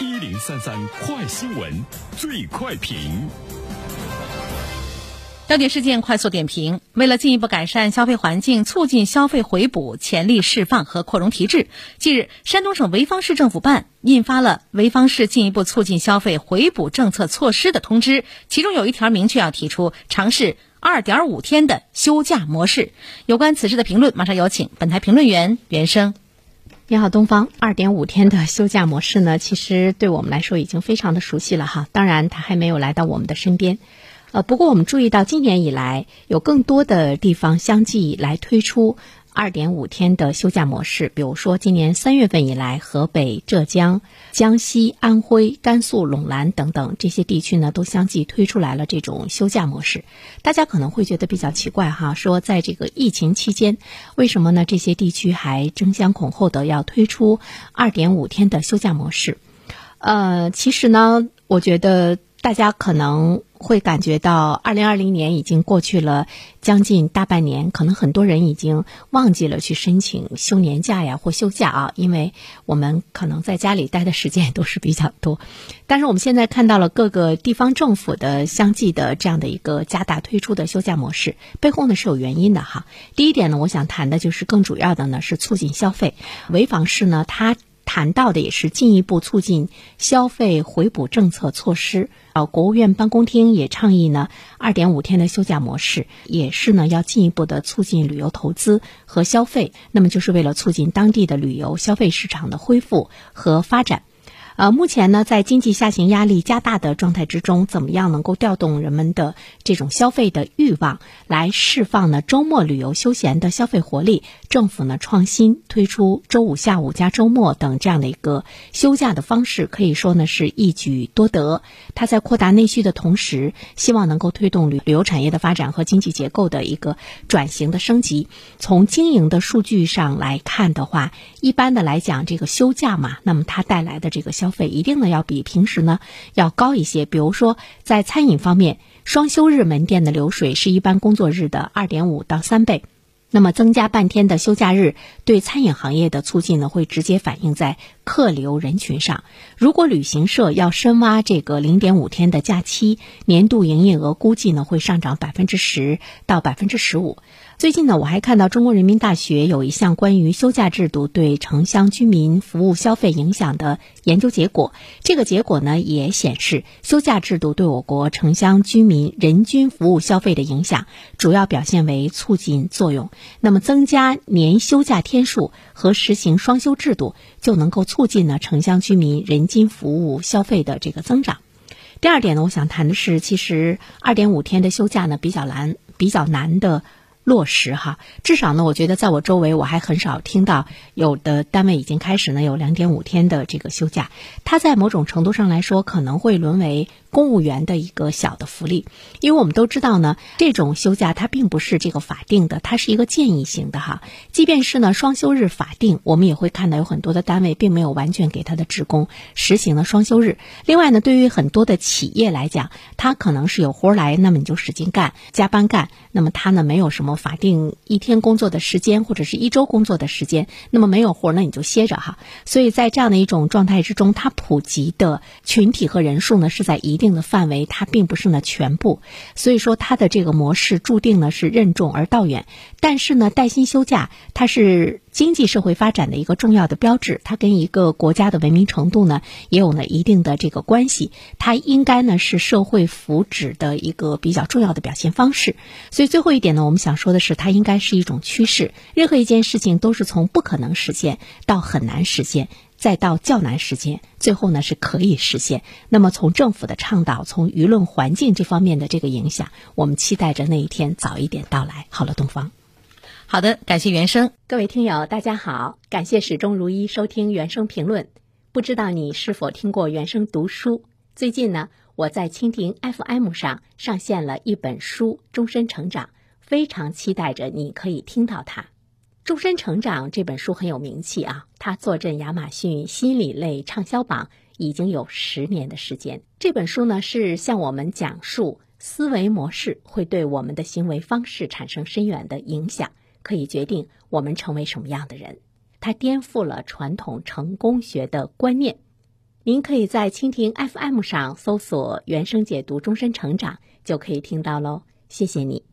一零三三快新闻，最快评。焦点事件快速点评：为了进一步改善消费环境，促进消费回补潜力释放和扩容提质，近日，山东省潍坊市政府办印发了《潍坊市进一步促进消费回补政策措施》的通知，其中有一条明确要提出尝试二点五天的休假模式。有关此事的评论，马上有请本台评论员袁生。你好，东方。二点五天的休假模式呢，其实对我们来说已经非常的熟悉了哈。当然，他还没有来到我们的身边。呃，不过我们注意到，今年以来有更多的地方相继来推出二点五天的休假模式。比如说，今年三月份以来，河北、浙江、江西、安徽、甘肃、陇南等等这些地区呢，都相继推出来了这种休假模式。大家可能会觉得比较奇怪哈，说在这个疫情期间，为什么呢？这些地区还争相恐后的要推出二点五天的休假模式？呃，其实呢，我觉得大家可能。会感觉到，二零二零年已经过去了将近大半年，可能很多人已经忘记了去申请休年假呀或休假啊，因为我们可能在家里待的时间也都是比较多。但是我们现在看到了各个地方政府的相继的这样的一个加大推出的休假模式，背后呢是有原因的哈。第一点呢，我想谈的就是更主要的呢是促进消费。潍坊市呢，它谈到的也是进一步促进消费回补政策措施。啊，国务院办公厅也倡议呢，二点五天的休假模式，也是呢要进一步的促进旅游投资和消费，那么就是为了促进当地的旅游消费市场的恢复和发展。呃，目前呢，在经济下行压力加大的状态之中，怎么样能够调动人们的这种消费的欲望，来释放呢周末旅游休闲的消费活力？政府呢创新推出周五下午加周末等这样的一个休假的方式，可以说呢是一举多得。它在扩大内需的同时，希望能够推动旅旅游产业的发展和经济结构的一个转型的升级。从经营的数据上来看的话，一般的来讲，这个休假嘛，那么它带来的这个。消费一定呢要比平时呢要高一些，比如说在餐饮方面，双休日门店的流水是一般工作日的二点五到三倍。那么增加半天的休假日，对餐饮行业的促进呢，会直接反映在客流人群上。如果旅行社要深挖这个零点五天的假期，年度营业额估计呢会上涨百分之十到百分之十五。最近呢，我还看到中国人民大学有一项关于休假制度对城乡居民服务消费影响的研究结果。这个结果呢，也显示休假制度对我国城乡居民人均服务消费的影响，主要表现为促进作用。那么，增加年休假天数和实行双休制度，就能够促进呢城乡居民人均服务消费的这个增长。第二点呢，我想谈的是，其实二点五天的休假呢，比较难，比较难的。落实哈，至少呢，我觉得在我周围，我还很少听到有的单位已经开始呢有两点五天的这个休假。它在某种程度上来说，可能会沦为公务员的一个小的福利，因为我们都知道呢，这种休假它并不是这个法定的，它是一个建议型的哈。即便是呢双休日法定，我们也会看到有很多的单位并没有完全给他的职工实行了双休日。另外呢，对于很多的企业来讲，他可能是有活来，那么你就使劲干，加班干，那么他呢没有什么。法定一天工作的时间或者是一周工作的时间，那么没有活，那你就歇着哈。所以在这样的一种状态之中，它普及的群体和人数呢是在一定的范围，它并不是呢全部。所以说它的这个模式注定呢是任重而道远。但是呢，带薪休假它是。经济社会发展的一个重要的标志，它跟一个国家的文明程度呢也有呢一定的这个关系。它应该呢是社会福祉的一个比较重要的表现方式。所以最后一点呢，我们想说的是，它应该是一种趋势。任何一件事情都是从不可能实现到很难实现，再到较难时间，最后呢是可以实现。那么从政府的倡导，从舆论环境这方面的这个影响，我们期待着那一天早一点到来。好了，东方。好的，感谢原生。各位听友，大家好，感谢始终如一收听原声评论。不知道你是否听过原声读书？最近呢，我在蜻蜓 FM 上上线了一本书《终身成长》，非常期待着你可以听到它。《终身成长》这本书很有名气啊，它坐镇亚马逊心理类畅销榜已经有十年的时间。这本书呢，是向我们讲述思维模式会对我们的行为方式产生深远的影响。可以决定我们成为什么样的人。它颠覆了传统成功学的观念。您可以在蜻蜓 FM 上搜索“原声解读终身成长”，就可以听到喽。谢谢你。